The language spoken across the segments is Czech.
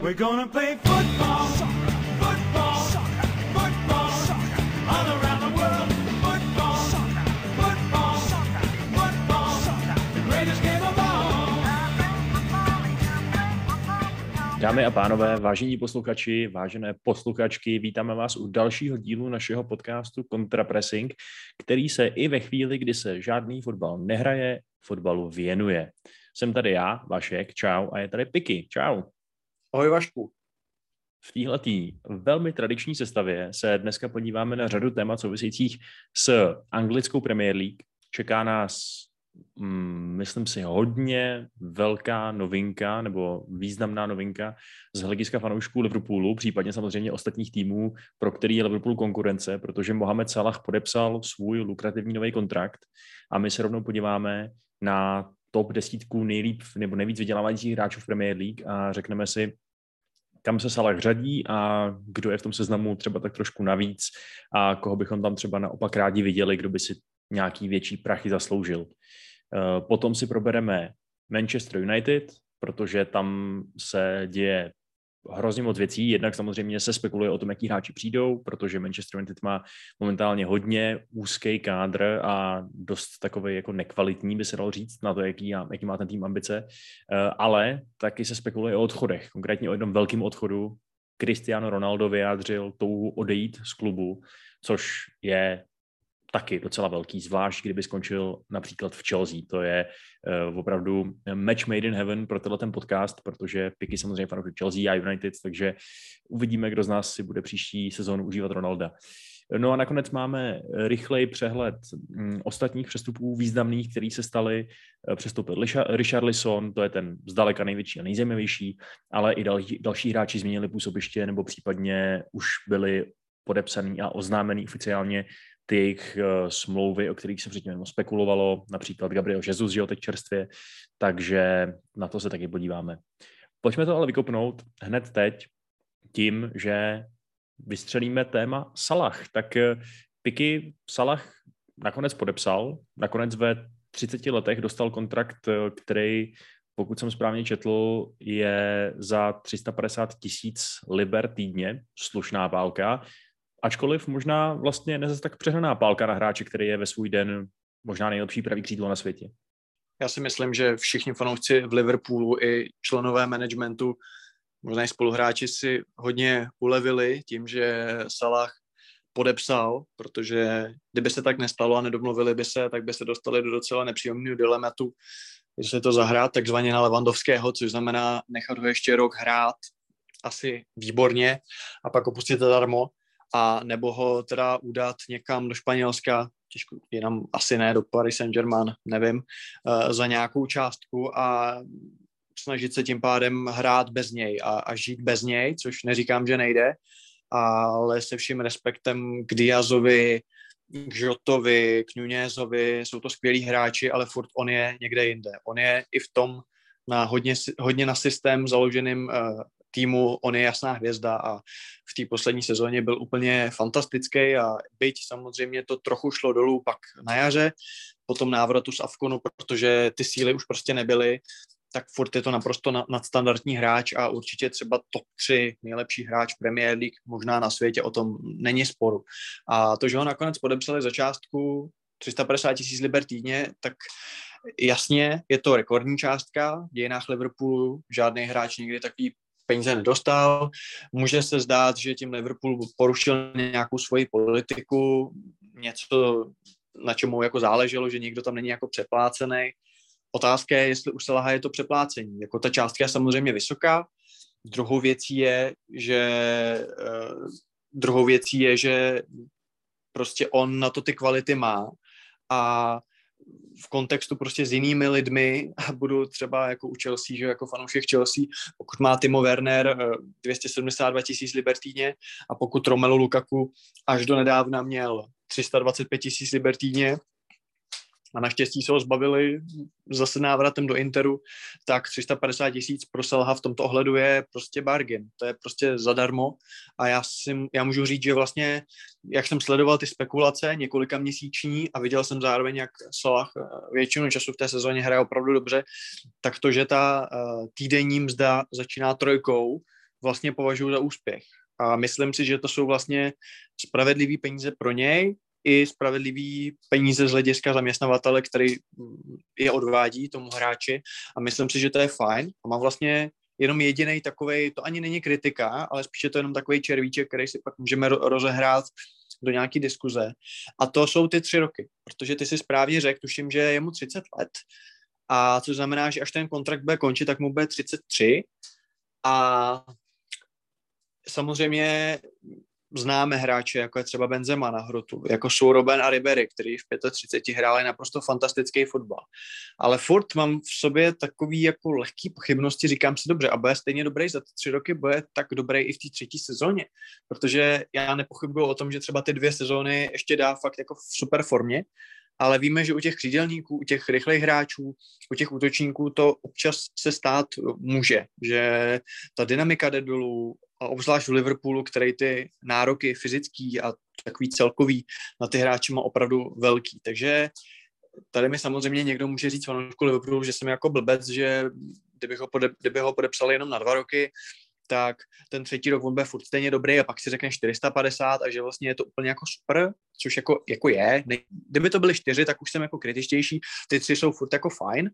We're gonna play football, football, football, all around the world. Football, football, football, the greatest game of all. Dámy a pánové, vážení posluchači, vážené posluchačky, vítáme vás u dalšího dílu našeho podcastu Contrapressing, který se i ve chvíli, kdy se žádný fotbal nehraje, fotbalu věnuje. Jsem tady já, Vašek, čau, a je tady Piky, čau. Ahoj Vašku. V téhletý velmi tradiční sestavě se dneska podíváme na řadu témat souvisejících s anglickou Premier League. Čeká nás, mm, myslím si, hodně velká novinka nebo významná novinka z hlediska fanoušků Liverpoolu, případně samozřejmě ostatních týmů, pro který je Liverpool konkurence, protože Mohamed Salah podepsal svůj lukrativní nový kontrakt a my se rovnou podíváme na top desítku nejlíp nebo nejvíc vydělávajících hráčů v Premier League a řekneme si, kam se Salah řadí a kdo je v tom seznamu třeba tak trošku navíc a koho bychom tam třeba naopak rádi viděli, kdo by si nějaký větší prachy zasloužil. Eh, Potom si probereme Manchester United, protože tam se děje hrozně moc věcí. Jednak samozřejmě se spekuluje o tom, jaký hráči přijdou, protože Manchester United má momentálně hodně úzký kádr a dost takový jako nekvalitní, by se dalo říct, na to, jaký, jaký má ten tým ambice. Eh, Ale taky se spekuluje o odchodech, konkrétně o jednom velkém odchodu. Cristiano Ronaldo vyjádřil touhu odejít z klubu, což je taky docela velký, zvlášť kdyby skončil například v Chelsea. To je uh, opravdu match made in heaven pro tenhle ten podcast, protože Piky samozřejmě fanoušek Chelsea a United, takže uvidíme, kdo z nás si bude příští sezónu užívat Ronalda. No a nakonec máme rychlej přehled mm, ostatních přestupů významných, který se staly. Přestoupil Richard Lisson, to je ten zdaleka největší a nejzajímavější, ale i další, další hráči změnili působiště nebo případně už byli podepsaný a oznámený oficiálně ty jejich uh, smlouvy, o kterých se předtím spekulovalo, například Gabriel Jesus, že jo, teď čerstvě, takže na to se taky podíváme. Pojďme to ale vykopnout hned teď tím, že vystřelíme téma Salah. Tak uh, Piky Salah nakonec podepsal, nakonec ve 30 letech dostal kontrakt, uh, který pokud jsem správně četl, je za 350 tisíc liber týdně, slušná válka ačkoliv možná vlastně nezase tak přehnaná pálka na hráče, který je ve svůj den možná nejlepší pravý křídlo na světě. Já si myslím, že všichni fanoušci v Liverpoolu i členové managementu, možná i spoluhráči si hodně ulevili tím, že Salah podepsal, protože kdyby se tak nestalo a nedomluvili by se, tak by se dostali do docela nepříjemného dilematu, jestli to zahrát takzvaně na Levandovského, což znamená nechat ho ještě rok hrát asi výborně a pak opustit darmo, a nebo ho teda udat někam do Španělska, těžko, jenom asi ne do Paris Saint-Germain, nevím, uh, za nějakou částku a snažit se tím pádem hrát bez něj a, a žít bez něj, což neříkám, že nejde, ale se vším respektem k Diazovi, k Žotovi, k Nunézovi, jsou to skvělí hráči, ale furt on je někde jinde. On je i v tom na hodně, hodně na systém založeným uh, týmu, on je jasná hvězda a v té poslední sezóně byl úplně fantastický a byť samozřejmě to trochu šlo dolů pak na jaře, po tom návratu z Afkonu, protože ty síly už prostě nebyly, tak furt je to naprosto nadstandardní hráč a určitě třeba top 3 nejlepší hráč Premier League možná na světě, o tom není sporu. A to, že ho nakonec podepsali za částku 350 tisíc liber týdně, tak jasně je to rekordní částka v dějinách Liverpoolu, žádný hráč nikdy takový peníze nedostal. Může se zdát, že tím Liverpool porušil nějakou svoji politiku, něco, na čemu jako záleželo, že někdo tam není jako přeplácený. Otázka je, jestli u Salaha je to přeplácení. Jako ta částka je samozřejmě vysoká. Druhou věcí je, že uh, druhou věcí je, že prostě on na to ty kvality má a v kontextu prostě s jinými lidmi a budu třeba jako u Chelsea, že jako fanoušek Chelsea, pokud má Timo Werner 272 tisíc libertíně a pokud Romelu Lukaku až do nedávna měl 325 tisíc libertíně, a naštěstí se ho zbavili zase návratem do Interu, tak 350 tisíc pro Selha v tomto ohledu je prostě bargain. To je prostě zadarmo a já, si, já můžu říct, že vlastně, jak jsem sledoval ty spekulace několika měsíční a viděl jsem zároveň, jak Salah eh, většinu času v té sezóně hraje opravdu dobře, tak to, že ta uh, týdenní mzda začíná trojkou, vlastně považuji za úspěch. A myslím si, že to jsou vlastně spravedlivý peníze pro něj i spravedlivý peníze z hlediska zaměstnavatele, který je odvádí tomu hráči. A myslím si, že to je fajn. A má vlastně jenom jediný takový, to ani není kritika, ale spíše to jenom takový červíček, který si pak můžeme rozehrát do nějaký diskuze. A to jsou ty tři roky, protože ty si správně řekl, tuším, že je mu 30 let, a což znamená, že až ten kontrakt bude končit, tak mu bude 33 a samozřejmě známe hráče, jako je třeba Benzema na hrotu, jako jsou Robben a Ribery, který v 35 hráli naprosto fantastický fotbal. Ale furt mám v sobě takový jako lehký pochybnosti, říkám si dobře, a bude stejně dobrý za ty tři roky, bude tak dobrý i v té třetí sezóně, protože já nepochybuju o tom, že třeba ty dvě sezóny ještě dá fakt jako v super formě, ale víme, že u těch křídelníků, u těch rychlých hráčů, u těch útočníků to občas se stát může, že ta dynamika jde dolů, a obzvlášť v Liverpoolu, který ty nároky fyzický a takový celkový na ty hráče má opravdu velký. Takže tady mi samozřejmě někdo může říct fanoušku Liverpoolu, že jsem jako blbec, že kdyby ho, pode, kdyby ho podepsali jenom na dva roky, tak ten třetí rok on bude furt stejně dobrý a pak si řekne 450 a že vlastně je to úplně jako super, což jako, jako je. Kdyby to byly čtyři, tak už jsem jako kritičtější, ty tři jsou furt jako fajn,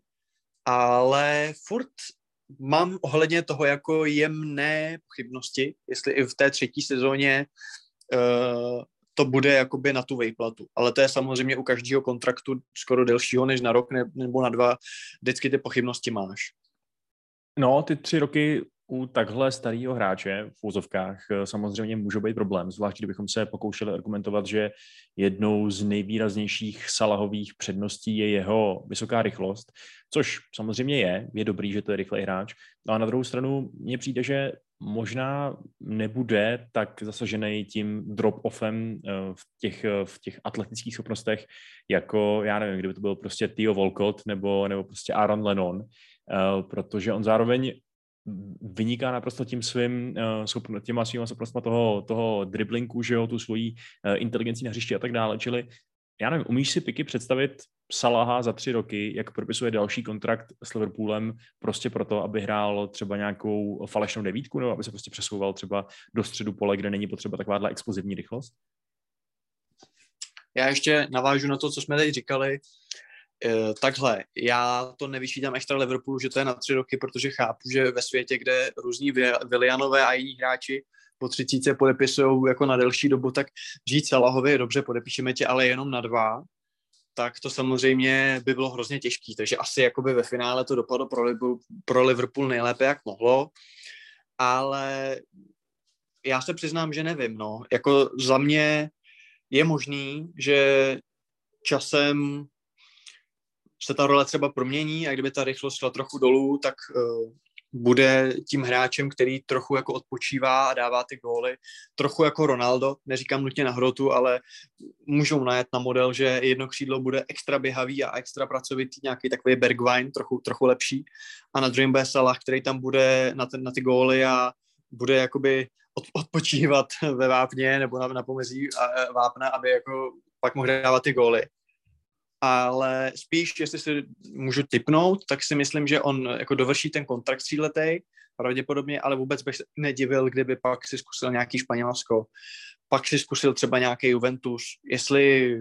ale furt mám ohledně toho jako jemné pochybnosti, jestli i v té třetí sezóně uh, to bude jakoby na tu vejplatu. Ale to je samozřejmě u každého kontraktu skoro delšího než na rok ne, nebo na dva. Vždycky ty pochybnosti máš. No, ty tři roky u takhle starého hráče v úzovkách eh, samozřejmě může být problém, zvlášť kdybychom se pokoušeli argumentovat, že jednou z nejvýraznějších salahových předností je jeho vysoká rychlost, což samozřejmě je, je dobrý, že to je rychlej hráč, no a na druhou stranu mně přijde, že možná nebude tak zasažený tím drop-offem eh, v těch, eh, v těch atletických schopnostech, jako, já nevím, kdyby to byl prostě Theo Volcott nebo, nebo prostě Aaron Lennon, protože on zároveň vyniká naprosto tím svým, uh, těma svýma schopnostma toho, toho driblinku, že jo, tu svojí uh, inteligencí na hřišti a tak dále, čili já nevím, umíš si Piky představit Salaha za tři roky, jak propisuje další kontrakt s Liverpoolem prostě proto, aby hrál třeba nějakou falešnou devítku, nebo aby se prostě přesouval třeba do středu pole, kde není potřeba takováhle explozivní rychlost? Já ještě navážu na to, co jsme teď říkali. Uh, takhle, já to nevyčítám extra Liverpoolu, že to je na tři roky, protože chápu, že ve světě, kde různí Willianové a jiní hráči po třicíce podepisují jako na delší dobu, tak říct Salahovi, dobře, podepíšeme tě, ale jenom na dva, tak to samozřejmě by bylo hrozně těžký, takže asi jakoby ve finále to dopadlo pro, Liverpool, pro Liverpool nejlépe, jak mohlo, ale já se přiznám, že nevím, no, jako za mě je možný, že časem se ta role třeba promění a kdyby ta rychlost šla trochu dolů, tak uh, bude tím hráčem, který trochu jako odpočívá a dává ty góly, trochu jako Ronaldo, neříkám nutně na hrotu, ale můžou najet na model, že jedno křídlo bude extra běhavý a extra pracovitý, nějaký takový Bergwijn, trochu, trochu lepší. A na druhém Salah, který tam bude na, ten, na ty góly a bude jakoby od, odpočívat ve vápně nebo na, na pomezí vápna, aby jako pak mohl dávat ty góly ale spíš, jestli si můžu typnout, tak si myslím, že on jako dovrší ten kontrakt tříletej, pravděpodobně, ale vůbec bych se nedivil, kdyby pak si zkusil nějaký Španělsko, pak si zkusil třeba nějaký Juventus, jestli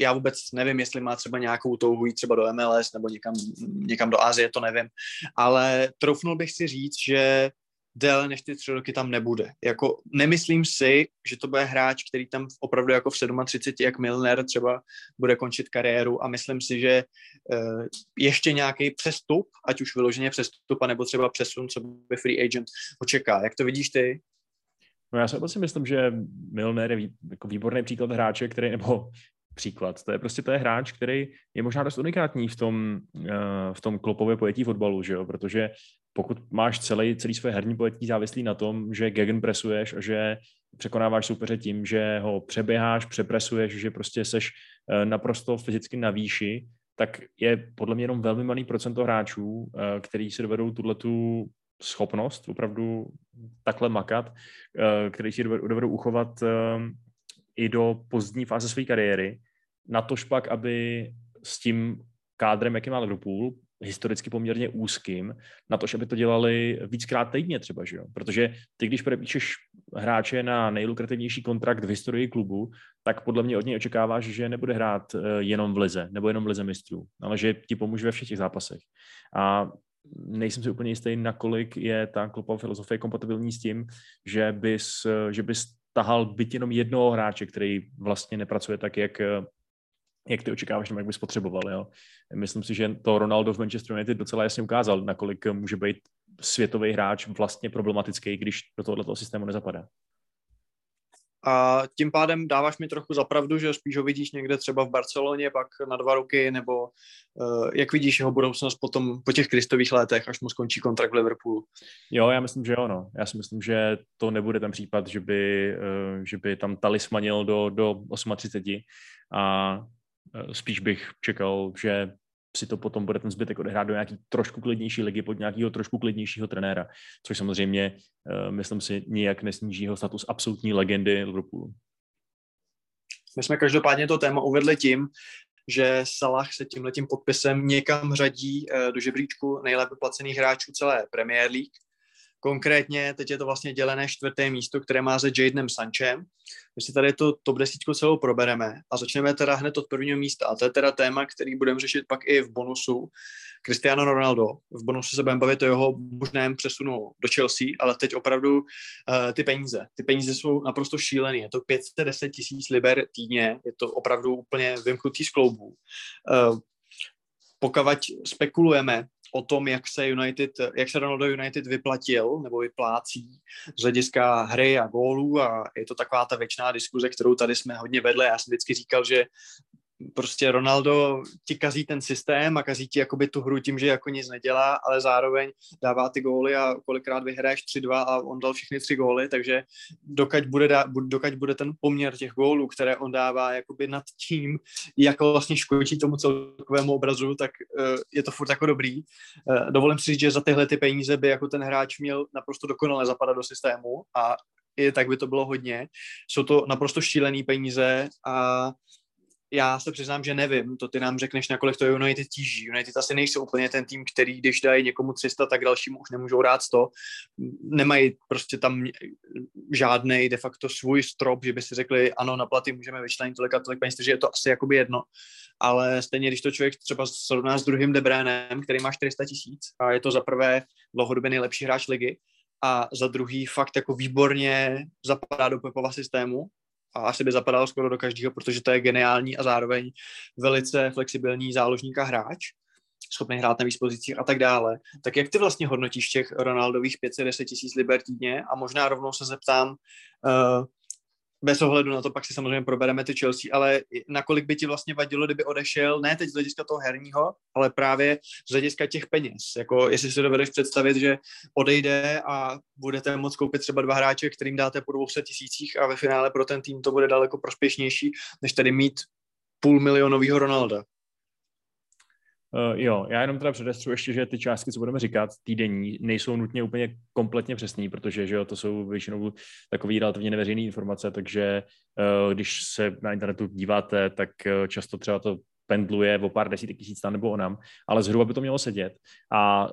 já vůbec nevím, jestli má třeba nějakou touhu jít třeba do MLS nebo někam, někam do Asie, to nevím, ale troufnul bych si říct, že déle než ty tři roky tam nebude. Jako nemyslím si, že to bude hráč, který tam opravdu jako v 37, jak Milner třeba bude končit kariéru a myslím si, že uh, ještě nějaký přestup, ať už vyloženě přestup, anebo třeba přesun, co by free agent očeká. Jak to vidíš ty? No já si myslím, že Milner je jako výborný příklad hráče, který, nebo příklad. To je prostě to je hráč, který je možná dost unikátní v tom, uh, v tom klopově pojetí fotbalu, že jo? protože pokud máš celý, celý své herní pojetí závislý na tom, že gegenpresuješ a že překonáváš soupeře tím, že ho přeběháš, přepresuješ, že prostě seš uh, naprosto fyzicky na výši, tak je podle mě jenom velmi malý procento hráčů, uh, který si dovedou tuhletu schopnost opravdu takhle makat, který si dovedou uchovat i do pozdní fáze své kariéry, na to pak, aby s tím kádrem, jaký má Liverpool, historicky poměrně úzkým na to, aby to dělali víckrát týdně třeba, že jo? Protože ty, když podepíšeš hráče na nejlukrativnější kontrakt v historii klubu, tak podle mě od něj očekáváš, že nebude hrát eh, jenom v lize, nebo jenom v lize mistrů, ale že ti pomůže ve všech těch zápasech. A nejsem si úplně jistý, nakolik je ta klubová filozofie kompatibilní s tím, že bys, že bys tahal byt jenom jednoho hráče, který vlastně nepracuje tak, jak, jak ty očekáváš, nebo jak bys potřeboval. Jo? Myslím si, že to Ronaldo v Manchester United docela jasně ukázal, nakolik může být světový hráč vlastně problematický, když do tohoto systému nezapadá. A tím pádem dáváš mi trochu zapravdu, že spíš ho vidíš někde třeba v Barceloně, pak na dva roky, nebo uh, jak vidíš jeho budoucnost potom po těch kristových letech, až mu skončí kontrakt v Liverpoolu? Jo, já myslím, že ano. Já si myslím, že to nebude ten případ, že by, uh, že by tam talismanil do, do 38 a uh, spíš bych čekal, že si to potom bude ten zbytek odehrát do nějaký trošku klidnější ligy pod nějakého trošku klidnějšího trenéra, což samozřejmě, uh, myslím si, nijak nesníží jeho status absolutní legendy Liverpoolu. My jsme každopádně to téma uvedli tím, že Salah se tímhletím podpisem někam řadí uh, do žebříčku nejlépe placených hráčů celé Premier League Konkrétně teď je to vlastně dělené čtvrté místo, které má se Jadenem Sanchem. My si tady to top desítku celou probereme a začneme teda hned od prvního místa. A to je teda téma, který budeme řešit pak i v bonusu. Cristiano Ronaldo. V bonusu se budeme bavit o jeho možném přesunu do Chelsea, ale teď opravdu uh, ty peníze. Ty peníze jsou naprosto šílené. Je to 510 tisíc liber týdně. Je to opravdu úplně vymknutý z kloubů. Uh, pokud spekulujeme, o tom, jak se United, jak se Ronaldo United vyplatil nebo vyplácí z hlediska hry a gólů a je to taková ta věčná diskuze, kterou tady jsme hodně vedli. Já jsem vždycky říkal, že prostě Ronaldo ti kazí ten systém a kazí ti jakoby tu hru tím, že jako nic nedělá, ale zároveň dává ty góly a kolikrát vyhraješ 3-2 a on dal všechny tři góly, takže dokud bude, dá, dokud bude ten poměr těch gólů, které on dává jakoby nad tím, jak vlastně škodí tomu celkovému obrazu, tak uh, je to furt jako dobrý. Uh, dovolím si říct, že za tyhle ty peníze by jako ten hráč měl naprosto dokonale zapadat do systému a i tak by to bylo hodně. Jsou to naprosto šílený peníze a já se přiznám, že nevím, to ty nám řekneš, nakolik to United tíží. United asi nejsou úplně ten tým, který, když dají někomu 300, tak dalšímu už nemůžou dát 100. Nemají prostě tam žádný de facto svůj strop, že by si řekli, ano, na platy můžeme vyčlenit tolik a tolik peněz, takže je to asi jakoby jedno. Ale stejně, když to člověk třeba srovná s druhým Debrénem, který má 400 tisíc a je to za prvé dlouhodobě nejlepší hráč ligy, a za druhý fakt jako výborně zapadá do Pepova systému, a asi by zapadal skoro do každého, protože to je geniální a zároveň velice flexibilní záložník a hráč, schopný hrát na víc pozicích a tak dále. Tak jak ty vlastně hodnotíš těch Ronaldových 510 tisíc liber týdně a možná rovnou se zeptám, uh, bez ohledu na to, pak si samozřejmě probereme ty Chelsea, ale nakolik by ti vlastně vadilo, kdyby odešel, ne teď z hlediska toho herního, ale právě z hlediska těch peněz. Jako jestli si dovedeš představit, že odejde a budete moct koupit třeba dva hráče, kterým dáte po 200 tisících a ve finále pro ten tým to bude daleko prospěšnější, než tady mít půl milionového Ronalda. Uh, jo, já jenom teda předestřu ještě, že ty částky, co budeme říkat, týdenní, nejsou nutně úplně kompletně přesný, protože že jo, to jsou většinou takové relativně neveřejné informace, takže uh, když se na internetu díváte, tak uh, často třeba to pendluje o pár desítek tisíc tam nebo onam, ale zhruba by to mělo sedět. A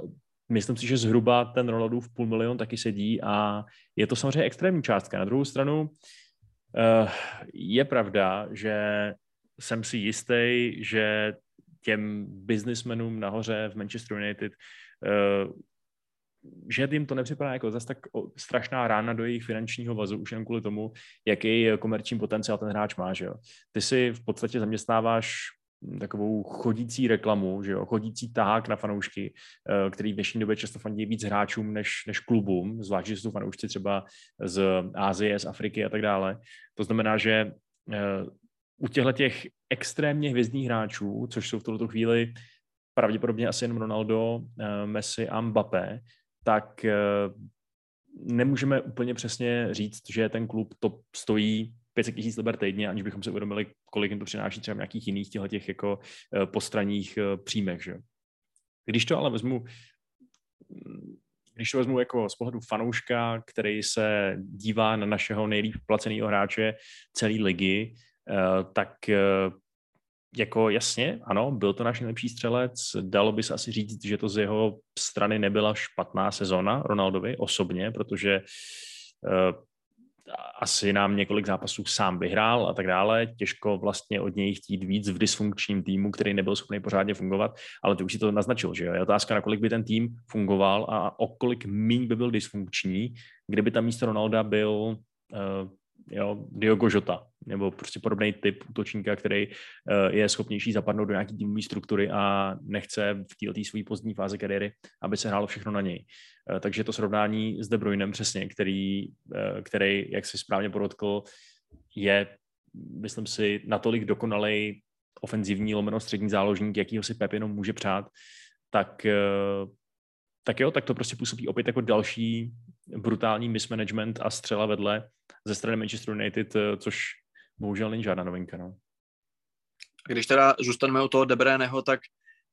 myslím si, že zhruba ten Ronaldův půl milion taky sedí a je to samozřejmě extrémní částka. Na druhou stranu je pravda, že jsem si jistý, že těm biznismenům nahoře v Manchester United, uh, že jim to nepřipadá jako zase tak strašná rána do jejich finančního vazu, už jen kvůli tomu, jaký komerční potenciál ten hráč má. Že jo. Ty si v podstatě zaměstnáváš takovou chodící reklamu, že jo, chodící tahák na fanoušky, eh, který v dnešní době často fandí víc hráčům než, než klubům, zvlášť, že jsou fanoušci třeba z Ázie, z Afriky a tak dále. To znamená, že eh, u těchto těch extrémně hvězdných hráčů, což jsou v tuto chvíli pravděpodobně asi jen Ronaldo, eh, Messi a Mbappé, tak eh, nemůžeme úplně přesně říct, že ten klub to stojí 500 tisíc liber týdně, aniž bychom se uvědomili, kolik jim to přináší třeba nějakých jiných těch jako eh, postranních příjmech. Že? Když to ale vezmu když to vezmu jako z pohledu fanouška, který se dívá na našeho nejlíp placeného hráče celé ligy, tak eh, jako jasně, ano, byl to náš nejlepší střelec, dalo by se asi říct, že to z jeho strany nebyla špatná sezona Ronaldovi osobně, protože uh, asi nám několik zápasů sám vyhrál a tak dále. Těžko vlastně od něj chtít víc v dysfunkčním týmu, který nebyl schopný pořádně fungovat, ale ty už si to naznačil, že jo? Je otázka, na kolik by ten tým fungoval a o kolik míň by byl dysfunkční, kdyby tam místo Ronalda byl uh, jo, Diogo Jota, nebo prostě podobný typ útočníka, který uh, je schopnější zapadnout do nějaké týmové struktury a nechce v této své pozdní fázi kariéry, aby se hrálo všechno na něj. Uh, takže to srovnání s De Bruynem přesně, který, uh, který, jak si správně podotkl, je, myslím si, natolik dokonalej ofenzivní lomeno střední záložník, jakýho si Pep jenom může přát, tak, tak jo, tak to prostě působí opět jako další brutální mismanagement a střela vedle ze strany Manchester United, eh, což bohužel není žádná novinka. No. Když teda zůstaneme u toho Debreného, tak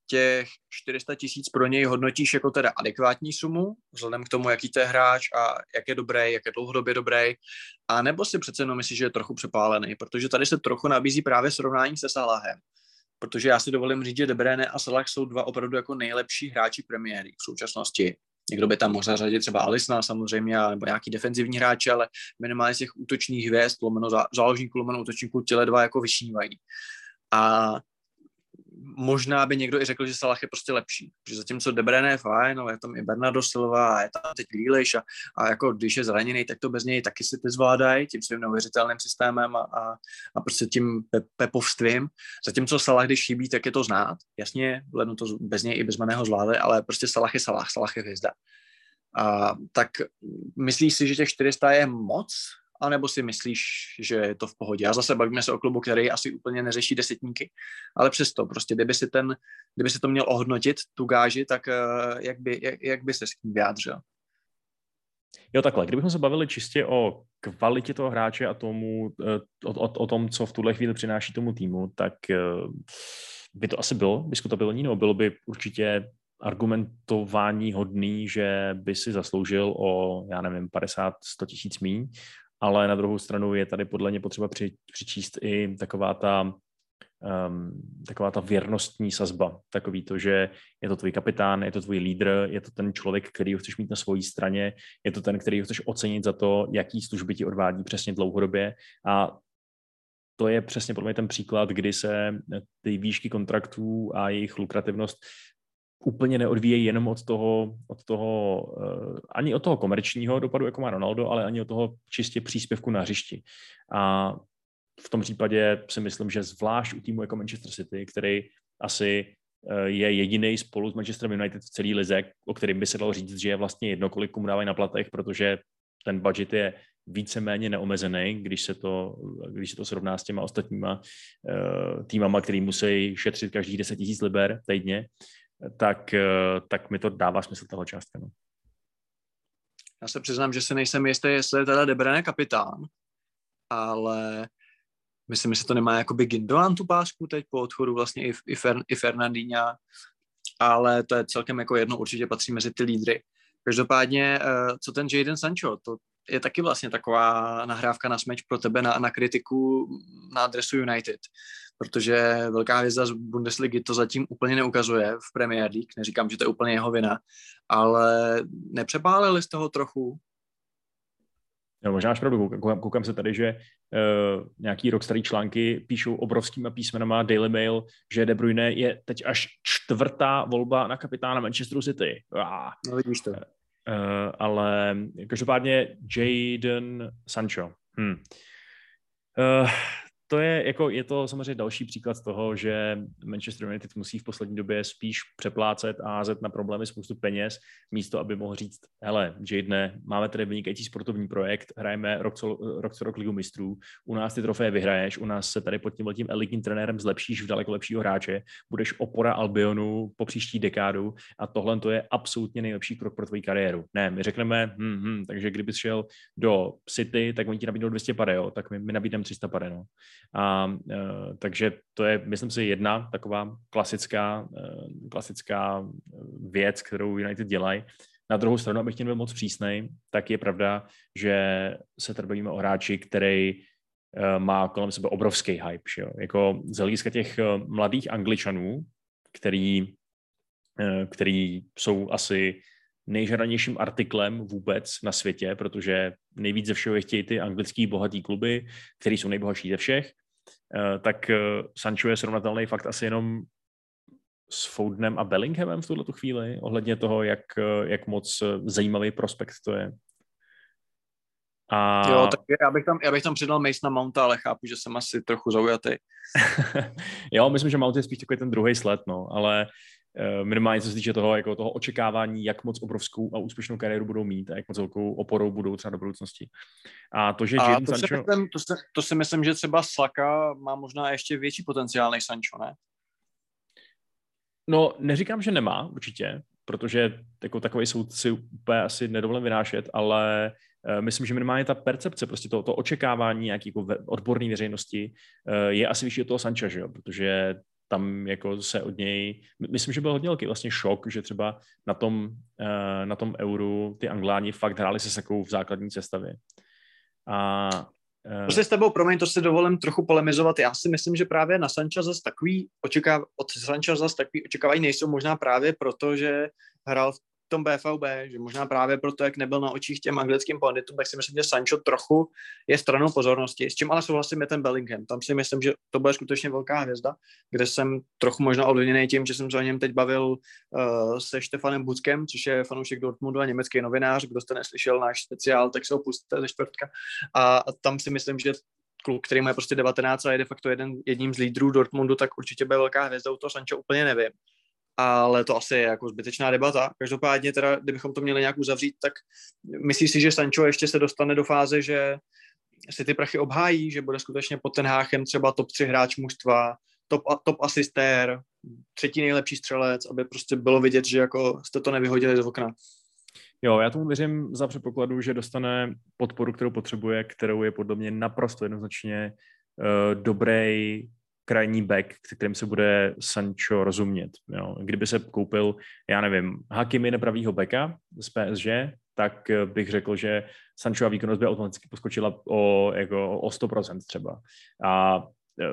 těch 400 tisíc pro něj hodnotíš jako teda adekvátní sumu, vzhledem k tomu, jaký to je hráč a jak je dobrý, jak je dlouhodobě dobrý, a nebo si přece jenom myslíš, že je trochu přepálený, protože tady se trochu nabízí právě srovnání se Salahem. Protože já si dovolím říct, že De Bruyne a Salah jsou dva opravdu jako nejlepší hráči premiéry v současnosti. Někdo by tam mohl zařadit třeba Alisna samozřejmě, nebo nějaký defenzivní hráče, ale minimálně z těch útočních hvězd, lomeno záložníků, lomeno útočníků, těle dva jako vyšnívají. A možná by někdo i řekl, že Salah je prostě lepší. Že zatímco De Bruyne je fajn, ale je tam i Bernardo Silva a je tam teď Grealish a, a jako když je zraněný, tak to bez něj taky si ty zvládají tím svým neuvěřitelným systémem a, a, a prostě tím pe, pepovstvím. Zatímco Salah, když chybí, tak je to znát. Jasně, lednu to bez něj i bez maného zvládli, ale prostě Salah je Salah, Salah je hvězda. A, tak myslíš si, že těch 400 je moc anebo si myslíš, že je to v pohodě. A zase bavíme se o klubu, který asi úplně neřeší desetníky, ale přesto prostě, kdyby si, ten, kdyby si to měl ohodnotit, tu gáži, tak eh, jak by, jak, jak by se s tím vyjádřil? Jo, takhle. Kdybychom se bavili čistě o kvalitě toho hráče a tomu, eh, o, o, o tom, co v tuhle chvíli přináší tomu týmu, tak eh, by to asi bylo diskutabilní, nebo bylo by určitě argumentování hodný, že by si zasloužil o, já nevím, 50-100 tisíc míň ale na druhou stranu je tady podle mě potřeba při, přičíst i taková ta, um, taková ta věrnostní sazba. Takový to, že je to tvůj kapitán, je to tvůj lídr, je to ten člověk, který ho chceš mít na své straně, je to ten, který ho chceš ocenit za to, jaký služby ti odvádí přesně dlouhodobě a to je přesně podle mě ten příklad, kdy se ty výšky kontraktů a jejich lukrativnost úplně neodvíjejí jenom od toho, od toho uh, ani od toho komerčního dopadu, jako má Ronaldo, ale ani od toho čistě příspěvku na hřišti. A v tom případě si myslím, že zvlášť u týmu jako Manchester City, který asi uh, je jediný spolu s Manchester United v celý lize, o kterým by se dalo říct, že je vlastně jedno, kolik komu dávají na platech, protože ten budget je víceméně neomezený, když se to, když se to srovná s těma ostatníma uh, týmama, který musí šetřit každých 10 000 liber týdně tak, eh, tak mi to dává smysl toho částka. No. Já se přiznám, že se nejsem jistý, jestli je teda Debrane kapitán, ale myslím, že to nemá jakoby Gindoan tu pásku teď po odchodu vlastně i, i, Fer, i Fernandína, ale to je celkem jako jedno, určitě patří mezi ty lídry. Každopádně, eh, co ten Jaden Sancho, to je taky vlastně taková nahrávka na smeč pro tebe na, na kritiku na adresu United protože velká hvězda z Bundesligy to zatím úplně neukazuje v Premier League, neříkám, že to je úplně jeho vina, ale nepřepálili z toho trochu? Jo, možná máš pravdu, koukám, koukám se tady, že uh, nějaký rok starý články píšou obrovskýma písmenama Daily Mail, že De Bruyne je teď až čtvrtá volba na kapitána Manchesteru City. Ah. No vidíš to. Uh, ale každopádně Jaden Sancho. Hmm. Uh, to je, jako, je to samozřejmě další příklad toho, že Manchester United musí v poslední době spíš přeplácet a házet na problémy spoustu peněz, místo aby mohl říct, hele, Jadene, máme tady vynikající sportovní projekt, hrajeme rok co, rok co rok ligu mistrů, u nás ty trofeje vyhraješ, u nás se tady pod tím letím elitním trenérem zlepšíš v daleko lepšího hráče, budeš opora Albionu po příští dekádu a tohle to je absolutně nejlepší krok pro tvoji kariéru. Ne, my řekneme, hm, hm, takže kdybys šel do City, tak oni ti nabídnou 200 pade, jo, tak my, my nabídneme 300 pade, no. A uh, takže to je, myslím si, jedna taková klasická, uh, klasická věc, kterou United dělají. Na druhou stranu, abych chtěl byl moc přísnej, tak je pravda, že se tady bavíme o hráči, který uh, má kolem sebe obrovský hype. Že jo? Jako z hlediska těch mladých angličanů, který, který jsou asi nejžranějším artiklem vůbec na světě, protože nejvíc ze všeho je chtějí ty anglický bohatý kluby, který jsou nejbohatší ze všech, tak Sancho je srovnatelný fakt asi jenom s Fodenem a Bellinghamem v tuhle chvíli, ohledně toho, jak, jak moc zajímavý prospekt to je. A... Jo, tak já bych, tam, já bych tam přidal Masona Mounta, ale chápu, že jsem asi trochu zaujatý. jo, myslím, že Mount je spíš takový ten druhý sled, no, ale minimálně co se týče toho, jako toho očekávání, jak moc obrovskou a úspěšnou kariéru budou mít a jak moc velkou oporou budou třeba do budoucnosti. A to, že a Jadon to, Sancho... si myslím, to, si, to si myslím, že třeba Slaka má možná ještě větší potenciál než Sancho, ne? No, neříkám, že nemá, určitě, protože jako takový soud si úplně asi nedovolím vynášet, ale uh, myslím, že minimálně ta percepce, prostě to, to očekávání nějaký jako odborné veřejnosti uh, je asi vyšší od toho Sancha, že jo? protože tam jako se od něj, myslím, že byl hodně velký vlastně šok, že třeba na tom, uh, na tom euru ty Angláni fakt hráli se sakou v základní sestavě. A to si s tebou, promiň, to si dovolím trochu polemizovat. Já si myslím, že právě na Sancha zase takový očekáv, od Sancha zase takový očekávání nejsou možná právě proto, že hrál v tom BVB, že možná právě proto, jak nebyl na očích těm anglickým panditům, tak si myslím, že Sancho trochu je stranou pozornosti. S čím ale souhlasím je ten Bellingham. Tam si myslím, že to bude skutečně velká hvězda, kde jsem trochu možná ovlivněný tím, že jsem se o něm teď bavil uh, se Štefanem Buckem, což je fanoušek Dortmundu a německý novinář. Kdo jste neslyšel náš speciál, tak se ho pustíte ze čtvrtka. A tam si myslím, že kluk, který má prostě 19 a je de facto jeden, jedním z lídrů Dortmundu, tak určitě bude velká hvězda. U toho Sancho úplně nevím ale to asi je jako zbytečná debata. Každopádně teda, kdybychom to měli nějak uzavřít, tak myslíš si, že Sancho ještě se dostane do fáze, že si ty prachy obhájí, že bude skutečně pod ten háchem třeba top 3 hráč mužstva, top, top asistér, třetí nejlepší střelec, aby prostě bylo vidět, že jako jste to nevyhodili z okna. Jo, já tomu věřím za předpokladu, že dostane podporu, kterou potřebuje, kterou je podle mě naprosto jednoznačně uh, dobrý krajní back, kterým se bude Sancho rozumět. Jo. Kdyby se koupil, já nevím, Hakimi nepravýho backa z PSG, tak bych řekl, že Sancho a výkonnost by automaticky poskočila o, jako, o 100% třeba. A e,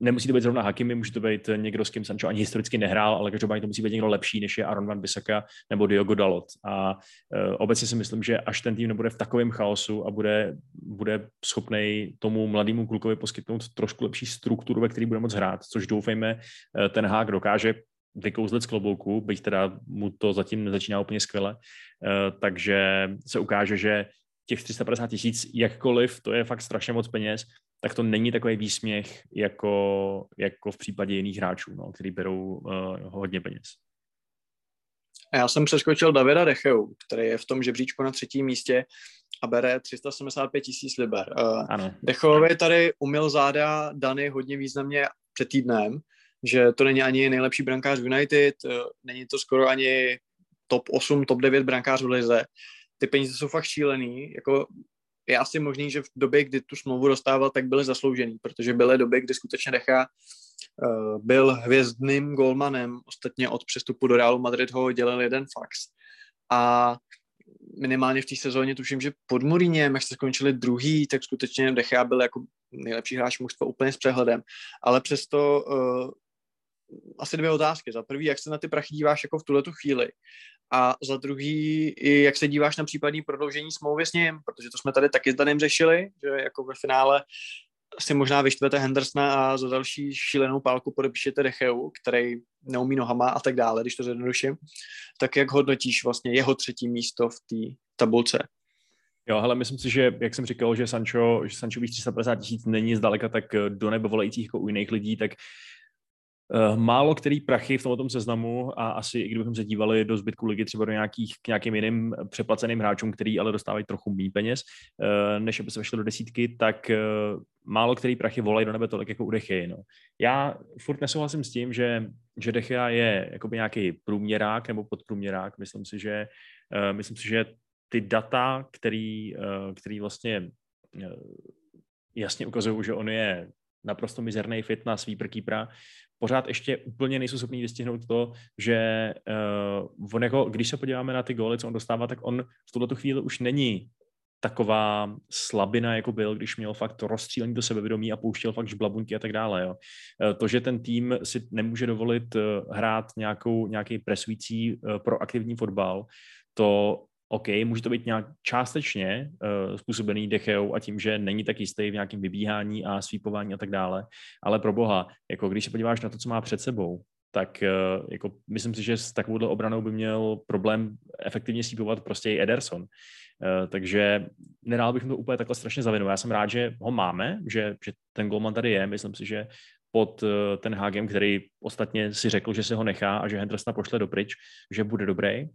nemusí to být zrovna Hakimi, může to být někdo, s kým Sancho ani historicky nehrál, ale každopádně to musí být někdo lepší, než je Aaron Van Bissaka nebo Diogo Dalot. A uh, obecně si myslím, že až ten tým nebude v takovém chaosu a bude, bude schopný tomu mladému klukovi poskytnout trošku lepší strukturu, ve který bude moc hrát, což doufejme uh, ten hák dokáže vykouzlet z klobouku, byť teda mu to zatím nezačíná úplně skvěle, uh, takže se ukáže, že těch 350 tisíc, jakkoliv, to je fakt strašně moc peněz, tak to není takový výsměch jako, jako v případě jiných hráčů, no, který berou uh, hodně peněz. Já jsem přeskočil Davida Decheu, který je v tom žebříčku na třetím místě a bere 375 tisíc liber. Uh, ano. Dechovi tady umil záda Dany hodně významně před týdnem, že to není ani nejlepší brankář United, uh, není to skoro ani top 8, top 9 brankářů v lize. Ty peníze jsou fakt šílený, jako je asi možný, že v době, kdy tu smlouvu dostával, tak byly zasloužený, protože byly doby, kdy skutečně Decha uh, byl hvězdným golmanem, ostatně od přestupu do Realu Madrid ho dělal jeden fax. A minimálně v té sezóně tuším, že pod Mourinhem, jak se skončili druhý, tak skutečně Decha byl jako nejlepší hráč mužstva úplně s přehledem. Ale přesto uh, asi dvě otázky. Za prvý, jak se na ty prachy díváš jako v tuhle chvíli? A za druhý, jak se díváš na případní prodloužení smlouvy s ním, protože to jsme tady taky s Danem řešili, že jako ve finále si možná vyštvete Hendersona a za další šílenou pálku podepíšete Decheu, který neumí nohama a tak dále, když to zjednoduším. Tak jak hodnotíš vlastně jeho třetí místo v té tabulce? Jo, ale myslím si, že, jak jsem říkal, že Sancho, že Sancho 350 tisíc není zdaleka tak do nebe volajících jako u jiných lidí, tak málo který prachy v tomto seznamu a asi i kdybychom se dívali do zbytku ligy třeba do nějakých, k nějakým jiným přeplaceným hráčům, který ale dostávají trochu méně peněz, eh, než aby se vešli do desítky, tak eh, málo který prachy volají do nebe tolik jako u Dechy. No. Já furt nesouhlasím s tím, že, že Dechea je jakoby nějaký průměrák nebo podprůměrák. Myslím si, že, myslím si, že ty data, který, který vlastně jasně ukazují, že on je naprosto mizerný fit na sweeper keepera, pořád ještě úplně nejsou schopni vystihnout to, že uh, on jako, když se podíváme na ty góly, co on dostává, tak on v tuhle chvíli už není taková slabina, jako byl, když měl fakt rozstřílení do sebevědomí a pouštěl fakt žblabunky a tak dále. Jo. Eh, to, že ten tým si nemůže dovolit eh, hrát nějakou, nějaký presující proaktivní fotbal, to OK, může to být nějak částečně uh, způsobený dechou a tím, že není tak jistý v nějakém vybíhání a svípování a tak dále, ale pro boha, jako když se podíváš na to, co má před sebou, tak uh, jako myslím si, že s takovouhle obranou by měl problém efektivně svípovat prostě i Ederson. Uh, takže nedal bych mu to úplně takhle strašně zavinu. Já jsem rád, že ho máme, že, že ten golman tady je. Myslím si, že pod ten Hagem, který ostatně si řekl, že se ho nechá a že Hendersona pošle do pryč, že bude dobrý.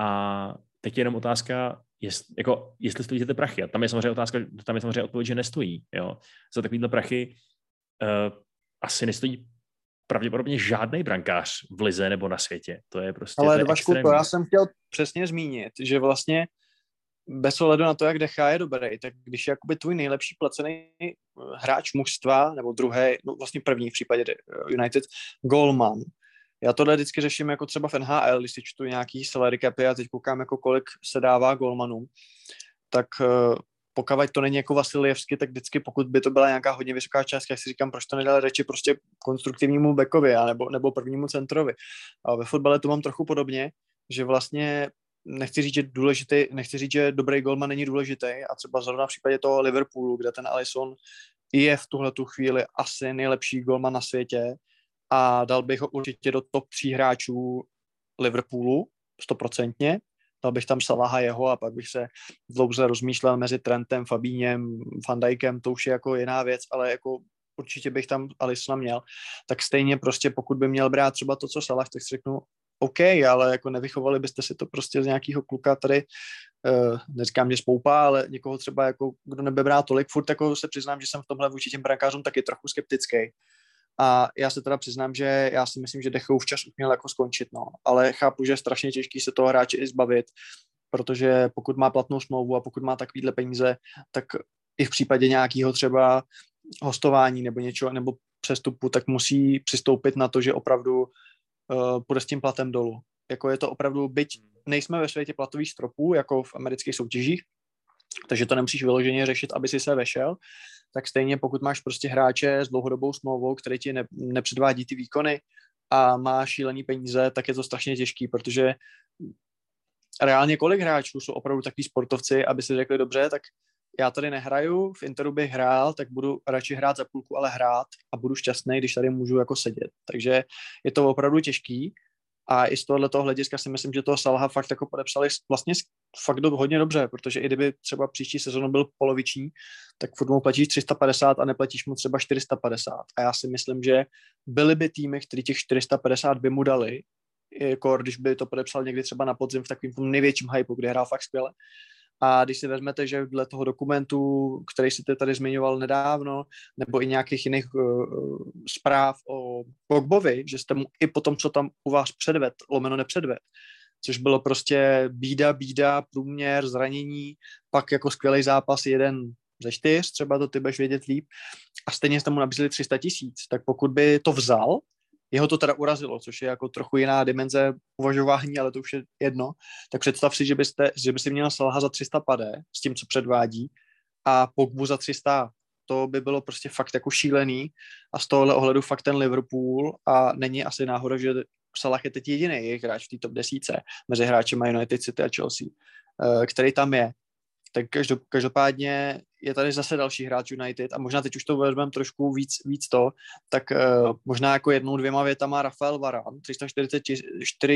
A teď je jenom otázka, jest, jako, jestli stojíte ty prachy. A tam je samozřejmě otázka, tam je samozřejmě odpověď, že nestojí. Jo. Za takovýhle prachy uh, asi nestojí pravděpodobně žádný brankář v lize nebo na světě. To je prostě Ale Vašku, to já jsem chtěl přesně zmínit, že vlastně bez ohledu na to, jak Decha je dobrý, tak když je jakoby tvůj nejlepší placený eh, hráč mužstva, nebo druhý, no vlastně první v případě eh, United, Goldman, já tohle vždycky řeším jako třeba v NHL, když si čtu nějaký salary capy a teď koukám, jako kolik se dává golmanům, tak uh, pokud to není jako Vasiljevsky, tak vždycky pokud by to byla nějaká hodně vysoká částka, jak si říkám, proč to nedal řeči prostě konstruktivnímu backovi a nebo, nebo prvnímu centrovi. A ve fotbale to mám trochu podobně, že vlastně nechci říct, že důležitý, nechci říct, že dobrý golman není důležitý a třeba zrovna v případě toho Liverpoolu, kde ten Alisson je v tuhle tu chvíli asi nejlepší golman na světě, a dal bych ho určitě do top tří hráčů Liverpoolu, stoprocentně. Dal bych tam Salaha jeho a pak bych se dlouze rozmýšlel mezi Trentem, Fabíněm, Van Dijkem, to už je jako jiná věc, ale jako určitě bych tam Alisona měl. Tak stejně prostě pokud by měl brát třeba to, co Salah, tak si řeknu, OK, ale jako nevychovali byste si to prostě z nějakého kluka tady, uh, neříkám, že spoupa, ale někoho třeba jako, kdo nebebrá tolik, furt jako se přiznám, že jsem v tomhle vůči těm brankářům taky trochu skeptický. A já se teda přiznám, že já si myslím, že Dechou včas už měl jako skončit, no. Ale chápu, že je strašně těžký se toho hráče i zbavit, protože pokud má platnou smlouvu a pokud má takovýhle peníze, tak i v případě nějakého třeba hostování nebo něčeho, nebo přestupu, tak musí přistoupit na to, že opravdu uh, půjde s tím platem dolů. Jako je to opravdu, byť nejsme ve světě platových stropů, jako v amerických soutěžích, takže to nemusíš vyloženě řešit, aby si se vešel, tak stejně pokud máš prostě hráče s dlouhodobou smlouvou, který ti ne, nepředvádí ty výkony a má šílený peníze, tak je to strašně těžký, protože reálně kolik hráčů jsou opravdu takový sportovci, aby si řekli dobře, tak já tady nehraju, v Interu bych hrál, tak budu radši hrát za půlku, ale hrát a budu šťastný, když tady můžu jako sedět. Takže je to opravdu těžký a i z tohoto hlediska si myslím, že toho Salaha fakt jako podepsali vlastně fakt do, hodně dobře, protože i kdyby třeba příští sezónu byl poloviční, tak furt mu platíš 350 a neplatíš mu třeba 450. A já si myslím, že byly by týmy, který těch 450 by mu dali, jako když by to podepsal někdy třeba na podzim v takovém největším hypeu, kde hrál fakt skvěle, a když si vezmete, že dle toho dokumentu, který jsi tady zmiňoval nedávno, nebo i nějakých jiných uh, zpráv o Pogbovi, že jste mu i po tom, co tam u vás předved, lomeno nepředved, což bylo prostě bída, bída, průměr, zranění, pak jako skvělý zápas jeden ze čtyř, třeba to ty budeš vědět líp, a stejně jste mu nabízeli 300 tisíc, tak pokud by to vzal, jeho to teda urazilo, což je jako trochu jiná dimenze uvažování, ale to už je jedno. Tak představ si, že, byste, že by si měl Salaha za 300 pade s tím, co předvádí a Pogbu za 300. To by bylo prostě fakt jako šílený a z tohohle ohledu fakt ten Liverpool a není asi náhoda, že Salah je teď jediný hráč v té top desíce mezi hráči United City a Chelsea, eh, který tam je. Tak každopádně je tady zase další hráč United a možná teď už to vezmeme trošku víc, víc to, tak uh, možná jako jednou, dvěma větama Rafael Varan, 340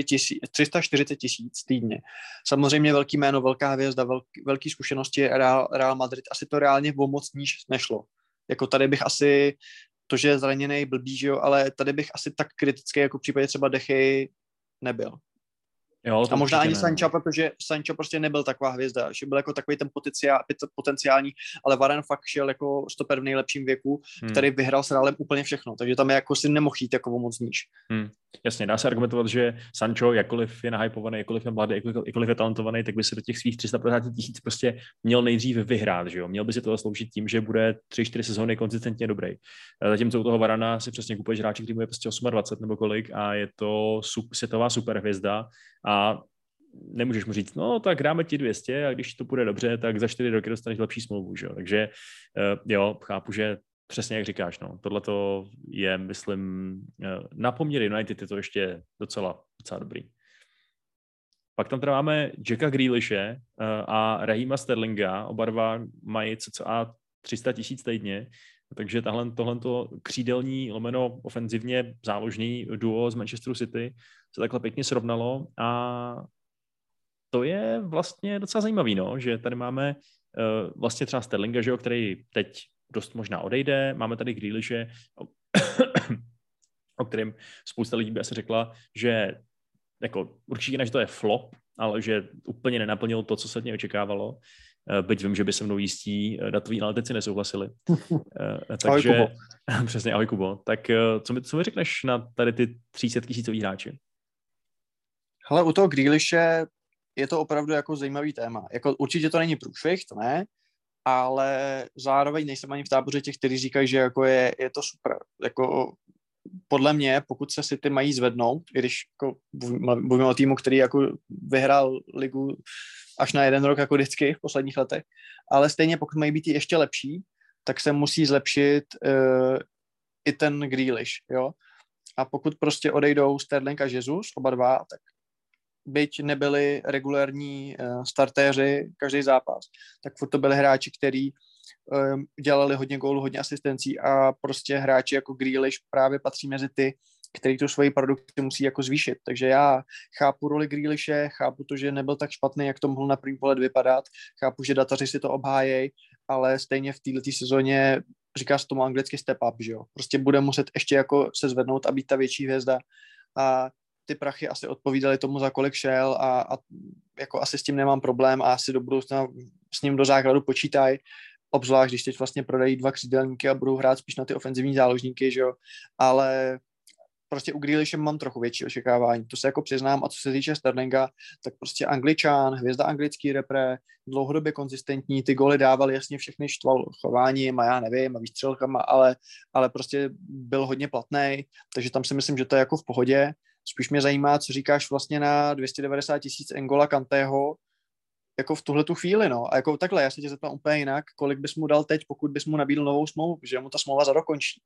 tisíc, 340 tisíc týdně. Samozřejmě velký jméno, velká hvězda, velký, velký zkušenosti Real, Real Madrid, asi to reálně o moc níž nešlo. Jako tady bych asi, to, že je zraněný, blbý, že jo, ale tady bych asi tak kritický, jako v případě třeba Dechy nebyl. Jo, a možná ani ne. Sancho, protože Sancho prostě nebyl taková hvězda, že byl jako takový ten potenciál, potenciální, ale Varen fakt šel jako stoper v nejlepším věku, hmm. který vyhrál s Realem úplně všechno, takže tam je jako si nemohl jít jako moc níž. Hmm. Jasně, dá se argumentovat, že Sancho, jakkoliv je nahypovaný, jakkoliv je mladý, jakkoliv, jakkoliv je talentovaný, tak by se do těch svých 350 tisíc prostě měl nejdřív vyhrát, že jo? Měl by si to sloužit tím, že bude 3-4 sezóny konzistentně dobrý. Zatímco u toho Varana si přesně kupuješ hráče, který bude prostě 28 nebo kolik a je to světová superhvězda a nemůžeš mu říct, no tak dáme ti 200 a když to bude dobře, tak za 4 roky dostaneš lepší smlouvu, že jo? Takže uh, jo, chápu, že přesně jak říkáš, no, tohle to je, myslím, uh, na poměr United je to ještě docela, docela dobrý. Pak tam teda máme Jacka Grealishe uh, a Rahima Sterlinga, oba dva mají cca 300 tisíc týdně, takže tahle, tohle křídelní, lomeno ofenzivně záložní duo z Manchesteru City se takhle pěkně srovnalo a to je vlastně docela zajímavý, no, že tady máme uh, vlastně třeba Sterlinga, že jo, který teď dost možná odejde, máme tady Grealishe, o, o kterém spousta lidí by asi řekla, že jako určitě ne, že to je flop, ale že úplně nenaplnil to, co se od něj očekávalo. Eh, byť vím, že by se mnou jistí eh, datoví analytici nesouhlasili. Takže, ahoj Kubo. přesně, ahoj Kubo. Tak co mi, co mi řekneš na tady ty 300 tisícový hráči? Hele, u toho Grealishe je to opravdu jako zajímavý téma. Jako určitě to není průšvih, to ne, ale zároveň nejsem ani v táboře těch, kteří říkají, že jako je, je to super. Jako podle mě, pokud se City mají zvednout, i když jako, mluvím o týmu, který jako vyhrál ligu až na jeden rok jako vždycky v posledních letech, ale stejně pokud mají být ještě lepší, tak se musí zlepšit uh, i ten Grealish, jo. A pokud prostě odejdou Sterling a Jesus, oba dva, tak byť nebyli regulární uh, startéři každý zápas, tak furt to byli hráči, kteří um, dělali hodně gólů, hodně asistencí a prostě hráči jako Grealish právě patří mezi ty, který tu svoji produkci musí jako zvýšit. Takže já chápu roli Grealishe, chápu to, že nebyl tak špatný, jak to mohl na první pohled vypadat, chápu, že dataři si to obhájejí, ale stejně v této sezóně říká se tomu anglicky step up, že jo. Prostě bude muset ještě jako se zvednout a být ta větší hvězda a ty prachy asi odpovídaly tomu, za kolik šel a, a jako asi s tím nemám problém a asi do budoucna s ním do základu počítají, obzvlášť když teď vlastně prodají dva křídelníky a budou hrát spíš na ty ofenzivní záložníky, že jo, ale prostě u Grealishe mám trochu větší očekávání, to se jako přiznám a co se týče Sterlinga, tak prostě angličán, hvězda anglický repre, dlouhodobě konzistentní, ty goly dával jasně všechny štval chováním a já nevím a výstřelkama, ale, ale prostě byl hodně platný, takže tam si myslím, že to je jako v pohodě Spíš mě zajímá, co říkáš vlastně na 290 tisíc Engola Kantého, jako v tuhle tu chvíli, no. A jako takhle, já se tě zeptám úplně jinak, kolik bys mu dal teď, pokud bys mu nabídl novou smlouvu, že mu ta smlouva za dokončí.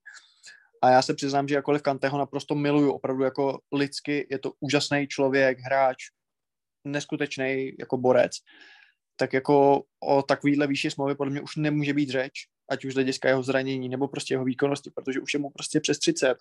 A já se přiznám, že jakkoliv Kanteho naprosto miluju, opravdu jako lidsky, je to úžasný člověk, hráč, neskutečný jako borec, tak jako o takovýhle výši smlouvy podle mě už nemůže být řeč, ať už z hlediska jeho zranění nebo prostě jeho výkonnosti, protože už je mu prostě přes 30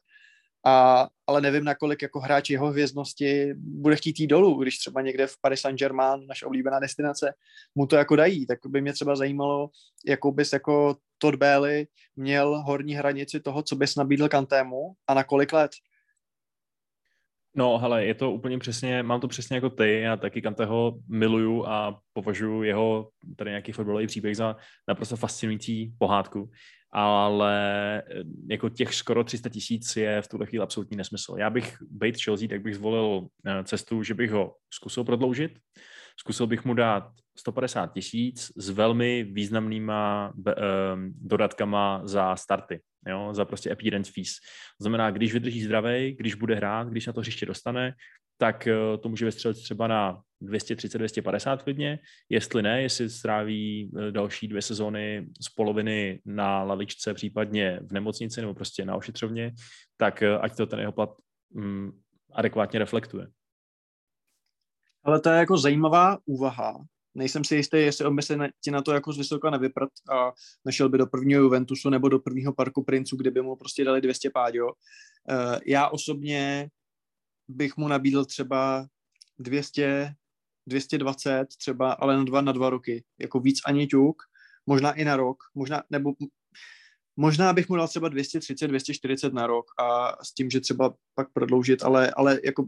a, ale nevím, nakolik jako hráč jeho hvězdnosti bude chtít jít dolů, když třeba někde v Paris Saint-Germain, naše oblíbená destinace, mu to jako dají, tak by mě třeba zajímalo, jakou bys jako Todd Bailey měl horní hranici toho, co bys nabídl Kantému a na kolik let. No, hele, je to úplně přesně, mám to přesně jako ty, já taky Kanteho miluju a považuji jeho tady nějaký fotbalový příběh za naprosto fascinující pohádku ale eh, jako těch skoro 300 tisíc je v tuhle chvíli absolutní nesmysl. Já bych být Chelsea, tak bych zvolil eh, cestu, že bych ho zkusil prodloužit, zkusil bych mu dát 150 tisíc s velmi významnýma um, dodatkama za starty, jo, za prostě appearance fees. To znamená, když vydrží zdravý, když bude hrát, když na to hřiště dostane, tak uh, to může vystřelit třeba na 230-250 klidně. Jestli ne, jestli stráví uh, další dvě sezóny z poloviny na lavičce, případně v nemocnici nebo prostě na ošetřovně, tak uh, ať to ten jeho plat um, adekvátně reflektuje. Ale to je jako zajímavá úvaha. Nejsem si jistý, jestli on by se na, ti na to jako z vysoka nevyprt a nešel by do prvního Juventusu nebo do prvního Parku Princů, kde by mu prostě dali 200 páďo. Uh, já osobně bych mu nabídl třeba 200, 220 třeba, ale na dva, na dva roky. Jako víc ani ťuk, možná i na rok, možná, nebo možná bych mu dal třeba 230, 240 na rok a s tím, že třeba pak prodloužit, ale, ale jako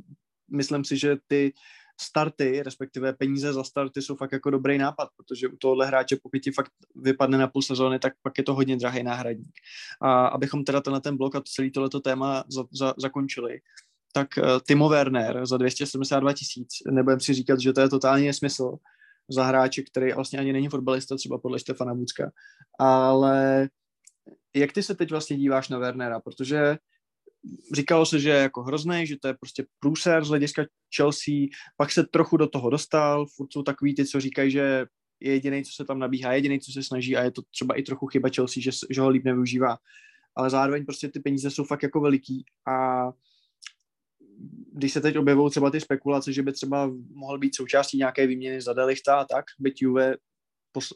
myslím si, že ty starty, respektive peníze za starty jsou fakt jako dobrý nápad, protože u tohohle hráče, pokud ti fakt vypadne na půl sezóny, tak pak je to hodně drahý náhradník. A abychom teda tenhle ten blok a celý tohleto téma za, za, zakončili, tak uh, Timo Werner za 272 tisíc, nebudem si říkat, že to je totální nesmysl za hráče, který vlastně ani není fotbalista, třeba podle Stefana Bucka, ale jak ty se teď vlastně díváš na Wernera, protože říkalo se, že je jako hrozný, že to je prostě průser z hlediska Chelsea, pak se trochu do toho dostal, furt jsou takový ty, co říkají, že je jediný, co se tam nabíhá, jediný, co se snaží a je to třeba i trochu chyba Chelsea, že, že ho líp nevyužívá. Ale zároveň prostě ty peníze jsou fakt jako veliký a když se teď objevují třeba ty spekulace, že by třeba mohl být součástí nějaké výměny za Delichta a tak, byť Juve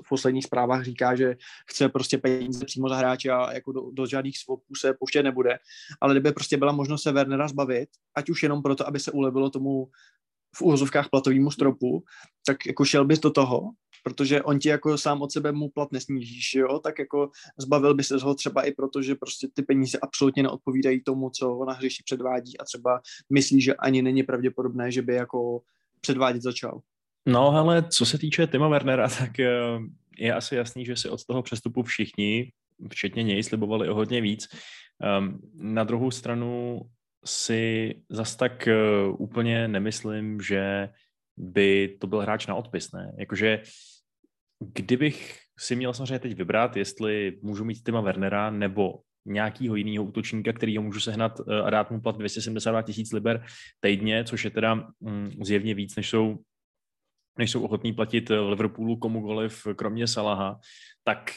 v posledních zprávách říká, že chce prostě peníze přímo za hráče a jako do, do žádných swapů se pouštět nebude. Ale kdyby prostě byla možnost se Wernera zbavit, ať už jenom proto, aby se ulevilo tomu v úhozovkách platovému stropu, tak jako šel bys do toho, protože on ti jako sám od sebe mu plat nesnížíš, jo, tak jako zbavil by se ho třeba i proto, že prostě ty peníze absolutně neodpovídají tomu, co ona hřišti předvádí a třeba myslí, že ani není pravděpodobné, že by jako předvádět začal. No, ale co se týče Tima Wernera, tak eh, je asi jasný, že si od toho přestupu všichni, včetně něj, slibovali o hodně víc. Ehm, na druhou stranu si zas tak eh, úplně nemyslím, že by to byl hráč na odpis, ne? Jakože kdybych si měl samozřejmě teď vybrat, jestli můžu mít Tima Wernera nebo nějakýho jiného útočníka, který ho můžu sehnat eh, a dát mu plat 272 tisíc liber týdně, což je teda mm, zjevně víc, než jsou než jsou ochotní platit v Liverpoolu komukoliv, kromě Salaha, tak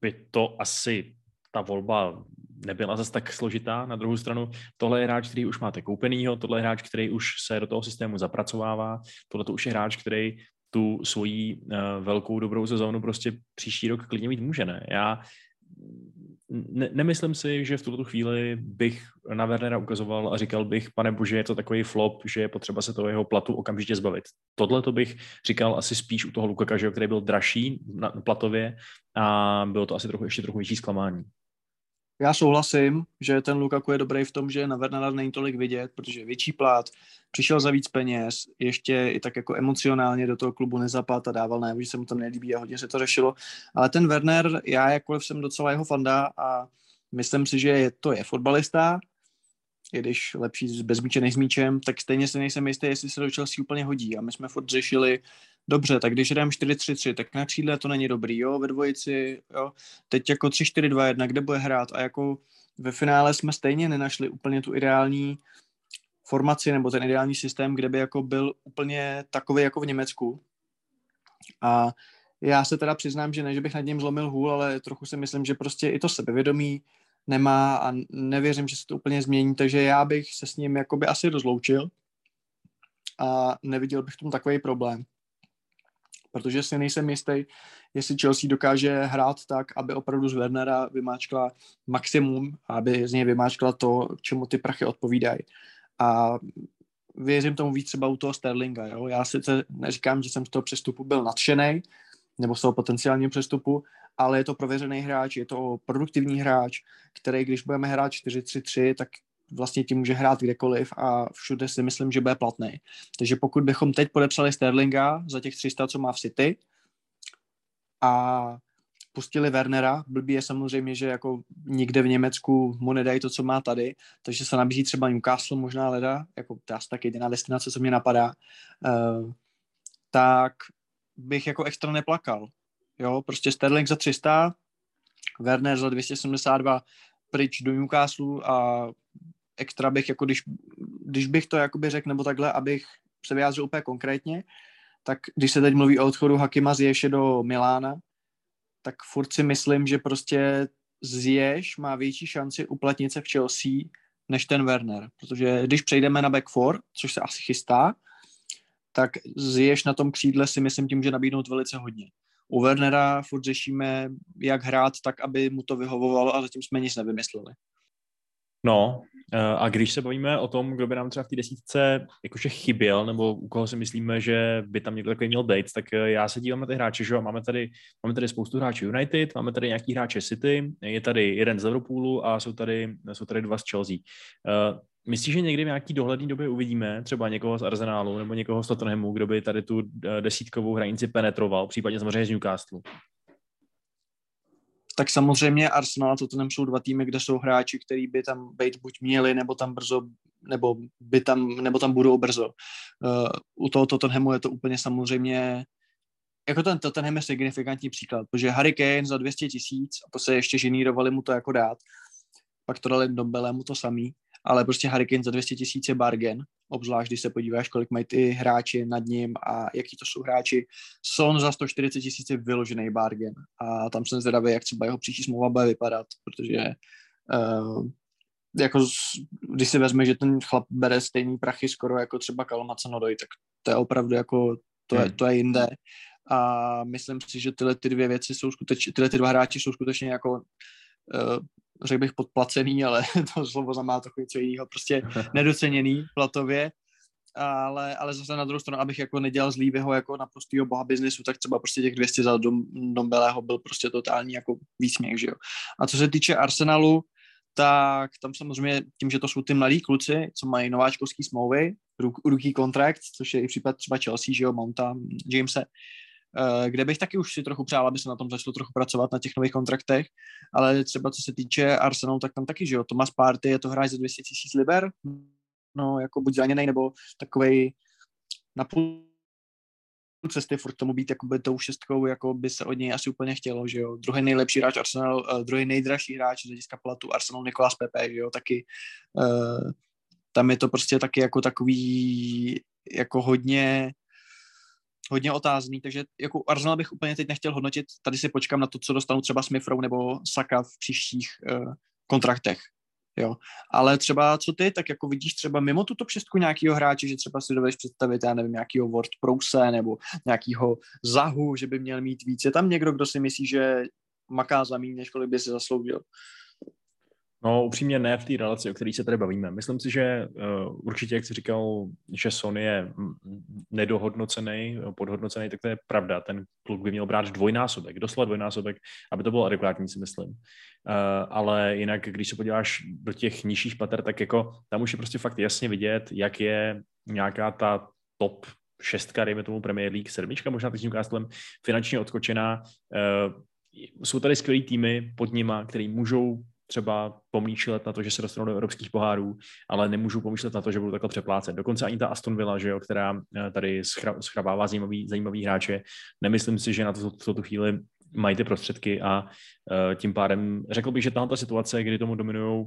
by to asi ta volba nebyla zase tak složitá. Na druhou stranu, tohle je hráč, který už máte koupenýho, tohle je hráč, který už se do toho systému zapracovává, tohle to už je hráč, který tu svoji uh, velkou dobrou sezónu prostě příští rok klidně mít může, ne? Já ne, nemyslím si, že v tuto chvíli bych na Wernera ukazoval a říkal bych, pane bože, je to takový flop, že je potřeba se toho jeho platu okamžitě zbavit. Tohle to bych říkal asi spíš u toho Lukaka, který byl dražší na platově a bylo to asi trochu, ještě trochu větší zklamání. Já souhlasím, že ten Lukaku je dobrý v tom, že na Wernera není tolik vidět, protože je větší plát, přišel za víc peněz, ještě i tak jako emocionálně do toho klubu nezapad a dával najevo, že se mu tam nelíbí a hodně se to řešilo. Ale ten Werner, já jakkoliv jsem docela jeho fanda a myslím si, že je, to je fotbalista, i když lepší bez míče než s míčem, tak stejně si nejsem jistý, jestli se do Chelsea úplně hodí. A my jsme furt řešili, dobře, tak když jdeme 4-3-3, tak na křídle to není dobrý, jo, ve dvojici, jo, teď jako 3-4-2-1, kde bude hrát a jako ve finále jsme stejně nenašli úplně tu ideální formaci nebo ten ideální systém, kde by jako byl úplně takový jako v Německu. A já se teda přiznám, že ne, že bych nad ním zlomil hůl, ale trochu si myslím, že prostě i to sebevědomí nemá a nevěřím, že se to úplně změní, takže já bych se s ním jakoby asi rozloučil a neviděl bych tomu takový problém. Protože si nejsem jistý, jestli Chelsea dokáže hrát tak, aby opravdu z Wernera vymáčkla maximum, aby z něj vymáčkla to, čemu ty prachy odpovídají. A věřím tomu víc třeba u toho Sterlinga. Jo? Já sice neříkám, že jsem z toho přestupu byl nadšený, nebo z toho potenciálního přestupu, ale je to prověřený hráč, je to produktivní hráč, který když budeme hrát 4-3-3, tak vlastně tím může hrát kdekoliv a všude si myslím, že bude platný. Takže pokud bychom teď podepsali Sterlinga za těch 300, co má v City a pustili Wernera, blbý je samozřejmě, že jako nikde v Německu mu nedají to, co má tady, takže se nabízí třeba Newcastle možná leda, jako to asi tak jediná destinace, co mě napadá, uh, tak bych jako extra neplakal. Jo, prostě Sterling za 300, Werner za 272 pryč do Newcastle a extra bych, jako když, když bych to jakoby řekl, nebo takhle, abych se vyjádřil úplně konkrétně, tak když se teď mluví o odchodu Hakima z do Milána, tak furt si myslím, že prostě Ziyech má větší šanci uplatnit se v Chelsea než ten Werner, protože když přejdeme na back four, což se asi chystá, tak Ziyech na tom křídle si myslím tím, že nabídnout velice hodně. U Wernera furt řešíme, jak hrát tak, aby mu to vyhovovalo a zatím jsme nic nevymysleli. No, eh, a když se bavíme o tom, kdo by nám třeba v té desítce jakože chyběl, nebo u koho si myslíme, že by tam někdo takový měl být, tak eh, já se dívám na ty hráče, že jo, máme tady, máme tady spoustu hráčů United, máme tady nějaký hráče City, je tady jeden z Liverpoolu a jsou tady, jsou tady dva z Chelsea. Myslíš, že někdy v nějaký dohledný době uvidíme třeba někoho z Arsenálu nebo někoho z Tottenhamu, kdo by tady tu desítkovou hranici penetroval, případně samozřejmě z Newcastle? tak samozřejmě Arsenal a Tottenham jsou dva týmy, kde jsou hráči, který by tam být buď měli, nebo tam brzo, nebo, by tam, nebo tam budou brzo. Uh, u toho Tottenhamu je to úplně samozřejmě jako ten Tottenham je signifikantní příklad, protože Harry Kane za 200 tisíc, a to se ještě ženírovali mu to jako dát, pak to dali do mu to samý, ale prostě Hurricane za 200 tisíc je bargain, obzvlášť když se podíváš, kolik mají ty hráči nad ním a jaký to jsou hráči. Son za 140 tisíc je vyložený bargain a tam jsem zvědavý, jak třeba jeho příští smlouva bude vypadat, protože uh, jako když si vezme, že ten chlap bere stejný prachy skoro jako třeba Kalmacanodoj, tak to je opravdu jako, to je, hmm. to je jinde. A myslím si, že tyhle ty dvě věci jsou skutečně, tyhle ty dva hráči jsou skutečně jako uh, řekl bych podplacený, ale to slovo znamená trochu něco jiného, prostě nedoceněný platově, ale, ale zase na druhou stranu, abych jako nedělal z Lívyho jako naprostýho boha biznesu, tak třeba prostě těch 200 za dom, Dombelého byl prostě totální jako výsměch, že jo. A co se týče Arsenalu, tak tam samozřejmě tím, že to jsou ty mladí kluci, co mají nováčkovský smlouvy, rookie kontrakt, což je i případ třeba Chelsea, že jo, Mounta, Jamese, kde bych taky už si trochu přál, aby se na tom začalo trochu pracovat na těch nových kontraktech, ale třeba co se týče Arsenalu, tak tam taky, že jo, Thomas Party je to hráč za 200 tisíc liber, no jako buď zraněný, nebo takovej na půl cesty furt tomu být jakoby tou šestkou, jako by se od něj asi úplně chtělo, že jo. Druhý nejlepší hráč Arsenal, uh, druhý nejdražší hráč z hlediska platu Arsenal Nikolas Pepe, že jo, taky uh, tam je to prostě taky jako takový jako hodně hodně otázný, takže jako Arsenal bych úplně teď nechtěl hodnotit, tady si počkám na to, co dostanou třeba Smith nebo Saka v příštích uh, kontraktech. Jo. Ale třeba co ty, tak jako vidíš třeba mimo tuto šestku nějakého hráče, že třeba si dovedeš představit, já nevím, nějakého Word Prouse nebo nějakého Zahu, že by měl mít víc. Je tam někdo, kdo si myslí, že maká za méně, než kolik by si zasloužil? No upřímně ne v té relaci, o které se tady bavíme. Myslím si, že uh, určitě, jak jsi říkal, že Sony je nedohodnocený, podhodnocený, tak to je pravda. Ten kluk by měl brát dvojnásobek, doslova dvojnásobek, aby to bylo adekvátní, si myslím. Uh, ale jinak, když se podíváš do těch nižších pater, tak jako tam už je prostě fakt jasně vidět, jak je nějaká ta top šestka, dejme tomu Premier League, sedmička možná teď s Newcastlem, finančně odskočená. Uh, jsou tady skvělý týmy pod nima, který můžou třeba pomýšlet na to, že se dostanou do evropských pohárů, ale nemůžu pomýšlet na to, že budou takhle přeplácet. Dokonce ani ta Aston Villa, že jo, která eh, tady schrabává zajímavý, zajímavý hráče, nemyslím si, že na to, to, tu chvíli mají ty prostředky a uh, tím pádem řekl bych, že tahle situace, kdy tomu dominují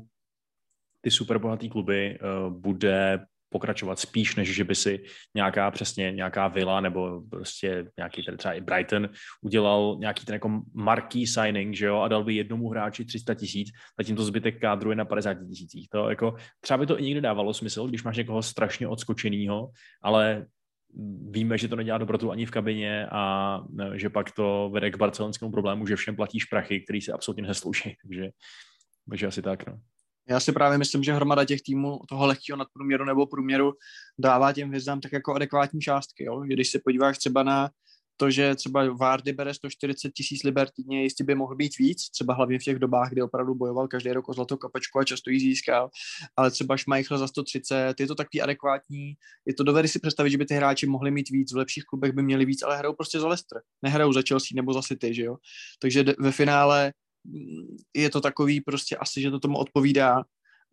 ty super bohatý kluby, uh, bude pokračovat spíš, než že by si nějaká přesně nějaká vila nebo prostě nějaký tady třeba i Brighton udělal nějaký ten jako marquee signing, že jo, a dal by jednomu hráči 300 tisíc, zatím to zbytek kádru je na 50 tisících. To jako, třeba by to i někdy dávalo smysl, když máš někoho strašně odskočenýho, ale víme, že to nedělá dobrotu ani v kabině a že pak to vede k barcelonskému problému, že všem platíš prachy, který si absolutně neslouží. Takže, takže asi tak, no. Já si právě myslím, že hromada těch týmů toho lehkého nadprůměru nebo průměru dává těm hvězdám tak jako adekvátní částky. Jo? Když se podíváš třeba na to, že třeba Vardy bere 140 tisíc liber týdně, jistě by mohl být víc, třeba hlavně v těch dobách, kdy opravdu bojoval každý rok o zlatou kapačku a často ji získal, ale třeba Schmeichel za 130, je to takový adekvátní, je to dovede si představit, že by ty hráči mohli mít víc, v lepších klubech by měli víc, ale hrajou prostě za Leicester, nehrajou za Chelsea nebo za City, že jo. Takže ve finále je to takový prostě asi, že to tomu odpovídá.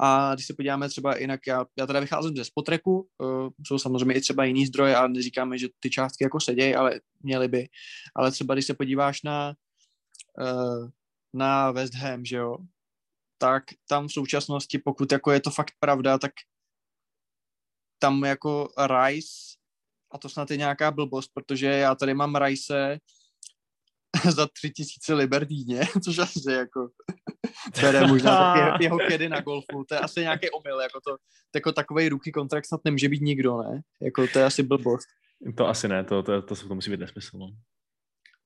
A když se podíváme třeba jinak, já, já teda vycházím ze spotreku, uh, jsou samozřejmě i třeba jiný zdroje a neříkáme, že ty částky jako sedějí, ale měly by. Ale třeba když se podíváš na, uh, na West Ham, že jo, tak tam v současnosti, pokud jako je to fakt pravda, tak tam jako Rice, a to snad je nějaká blbost, protože já tady mám Rice za tři tisíce liber týdně, což asi jako bere možná taky jeho kedy na golfu, to je asi nějaký omyl, jako to, jako takový ruky kontrakt snad nemůže být nikdo, ne? Jako to je asi blbost. To asi ne, to, to, to, to musí být nesmysl, no.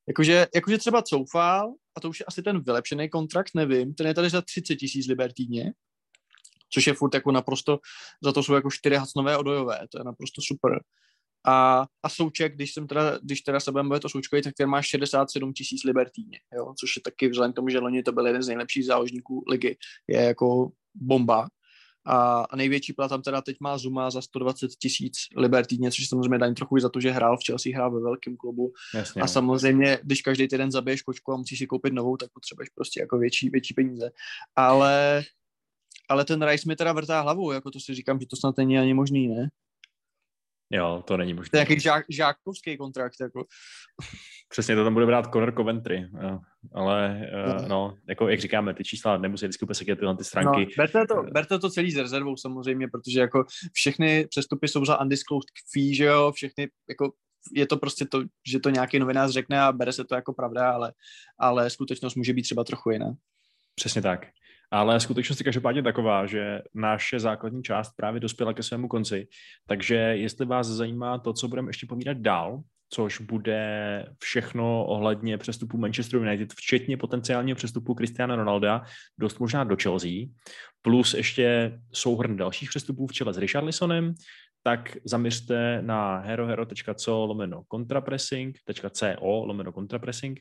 Jakože, jakože třeba Coufal, a to už je asi ten vylepšený kontrakt, nevím, ten je tady za 30 tisíc liber týdně, což je furt jako naprosto, za to jsou jako čtyři hacnové odojové, to je naprosto super. A, a souček, když, jsem teda, když teda se budeme to součkový, tak ten má 67 tisíc liber týdně, jo? což je taky vzhledem k tomu, že loni to byl jeden z nejlepších záložníků ligy, je jako bomba. A, a největší plat tam teda teď má Zuma za 120 tisíc liber týdně, což samozřejmě daň trochu i za to, že hrál v Chelsea, hrál ve velkém klubu. Jasně, a no. samozřejmě, když každý týden zabiješ kočku a musíš si koupit novou, tak potřebuješ prostě jako větší, větší peníze. Ale, ale ten Rice mi teda vrtá hlavu, jako to si říkám, že to snad není ani možný, ne? Jo, to není To je možné. nějaký žák, žákovský kontrakt, jako. Přesně to tam bude brát Conor Coventry. Jo. Ale uh, No. no, jako jak říkáme, ty čísla nemusí vždycky úplně sedět tyhle ty No, stránky. berte, to, berte to celý s rezervou samozřejmě, protože jako všechny přestupy jsou za undisclosed fee, že jo, všechny jako je to prostě to, že to nějaký novinář řekne a bere se to jako pravda, ale, ale skutečnost může být třeba trochu jiná. Přesně tak. Ale skutečnost je každopádně taková, že naše základní část právě dospěla ke svému konci, takže jestli vás zajímá to, co budeme ještě povídat dál, což bude všechno ohledně přestupu Manchester United, včetně potenciálního přestupu Cristiana Ronalda, dost možná do Chelsea, plus ještě souhrn dalších přestupů v čele s Richarlisonem, tak zaměřte na herohero.co lomeno contrapressing.co lomeno contrapressing,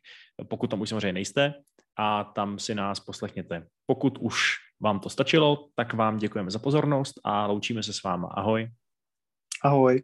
pokud tam už samozřejmě nejste, a tam si nás poslechněte. Pokud už vám to stačilo, tak vám děkujeme za pozornost a loučíme se s váma. Ahoj. Ahoj.